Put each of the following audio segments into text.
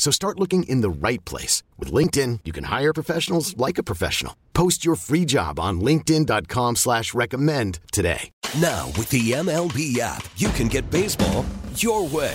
So start looking in the right place. With LinkedIn, you can hire professionals like a professional. Post your free job on linkedin.com slash recommend today. Now, with the MLB app, you can get baseball your way.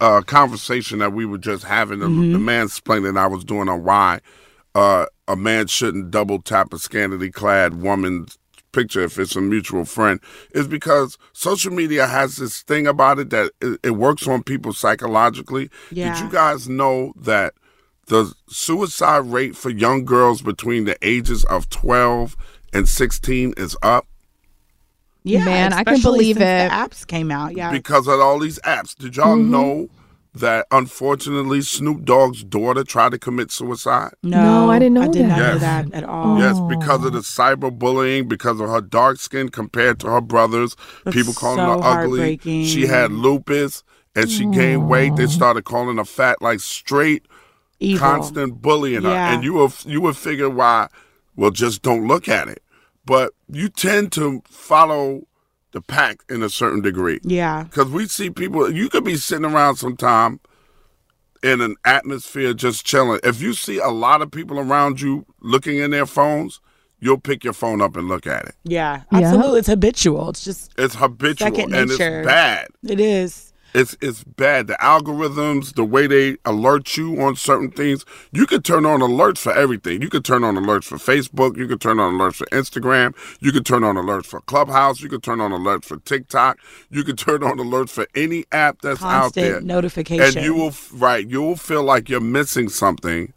uh, conversation that we were just having, the, Mm-hmm. the mansplaining I was doing on why uh, a man shouldn't double tap a scantily clad woman's picture if it's a mutual friend is because social media has this thing about it that it, it works on people psychologically. Yeah. Did you guys know that the suicide rate for young girls between the ages of 12 and 16 is up? Yeah, Man, I can especially believe since it. The apps came out. Yeah. because of all these apps. Did y'all Mm-hmm. know that unfortunately Snoop Dogg's daughter tried to commit suicide? No, I didn't know I did not that. know Yes. that at all. Yes, because of the cyberbullying, because of her dark skin compared to her brothers, That's people calling so her ugly. heartbreaking. She had lupus and she gained weight. They started calling her fat, like straight Evil. constant bullying her. Yeah. And you will you would figure why, well, just don't look at it. But you tend to follow the pack in a certain degree. Yeah. Because we see people, you could be sitting around sometime in an atmosphere just chilling. If you see a lot of people around you looking in their phones, you'll pick your phone up and look at it. Yeah. Yeah. Absolutely. It's habitual. It's just It's habitual Second and it's nature. bad. it is. It's it's bad. The algorithms, the way they alert you on certain things. You could turn on alerts for everything. You could turn on alerts for Facebook. You could turn on alerts for Instagram. You could turn on alerts for Clubhouse. You could turn on alerts for TikTok. You could turn on alerts for any app that's out there. Constant notification. And you will right, you will feel like you're missing something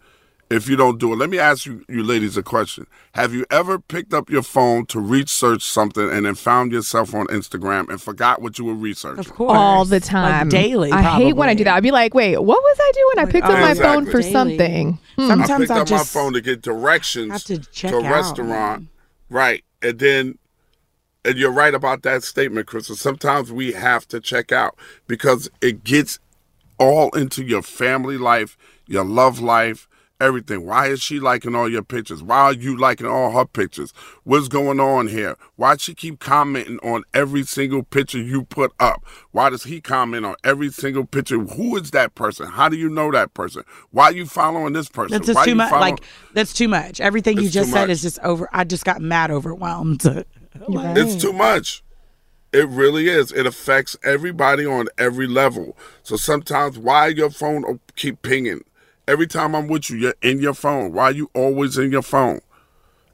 if you don't do it. Let me ask you, you ladies, a question. Have you ever picked up your phone to research something and then found yourself on Instagram and forgot what you were researching? Of course. all the Like time. daily. I hate when I do that. I'd be like, wait, what was I doing? I picked up my Exactly. phone for Daily. something. Hmm. I Sometimes picked I up my just phone to get directions have to check to a out, restaurant. man. Right. And then and you're right about that statement, Crystal. Sometimes we have to check out because it gets all into your family life, your love life, everything. Why is she liking all your pictures? Why are you liking all her pictures? What's going on here? Why does she keep commenting on every single picture you put up? Why does he comment on every single picture? Who is that person? How do you know that person? Why are you following this person? That's just Why too much. follow- Like that's too much. Everything you just said much. is just over. I just got mad overwhelmed. Like, It's too much. It really is. It affects everybody on every level. So sometimes, why your phone o- keep pinging? Every time I'm with you, you're in your phone. Why are you always in your phone?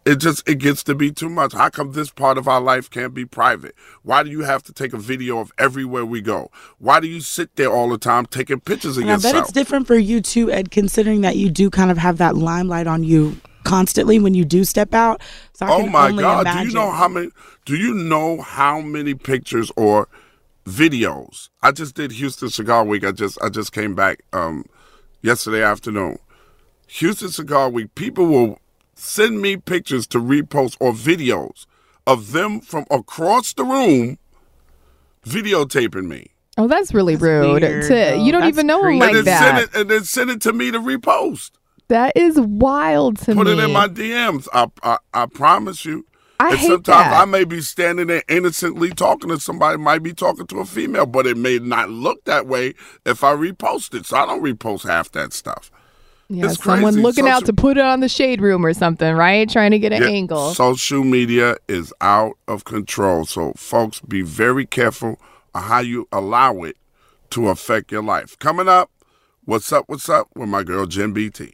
It just it gets to be too much. How come this part of our life can't be private? Why do you have to take a video of everywhere we go? Why do you sit there all the time taking pictures of and I bet it's different for you too, Ed, considering that you do kind of have that limelight on you constantly when you do step out. So I oh my god imagine. do you know how many do you know how many pictures or videos i just did houston cigar week i just i just came back um yesterday afternoon houston cigar week people will send me pictures to repost or videos of them from across the room videotaping me Oh, that's really rude. weird, to you don't though. even That's know him creepy. like and then that. send it and then send it to me to repost that is wild to put me. it in my dms i i, I promise you I and hate sometimes that. I may be standing there innocently talking to somebody, might be talking to a female, but it may not look that way if I repost it. So I don't repost half that stuff. yeah, it's someone crazy. looking out to put it on the shade room or something, right? Trying to get an Yeah, angle. Social media is out of control. So folks, be very careful how you allow it to affect your life. Coming up, what's up, what's up with my girl Jim BT.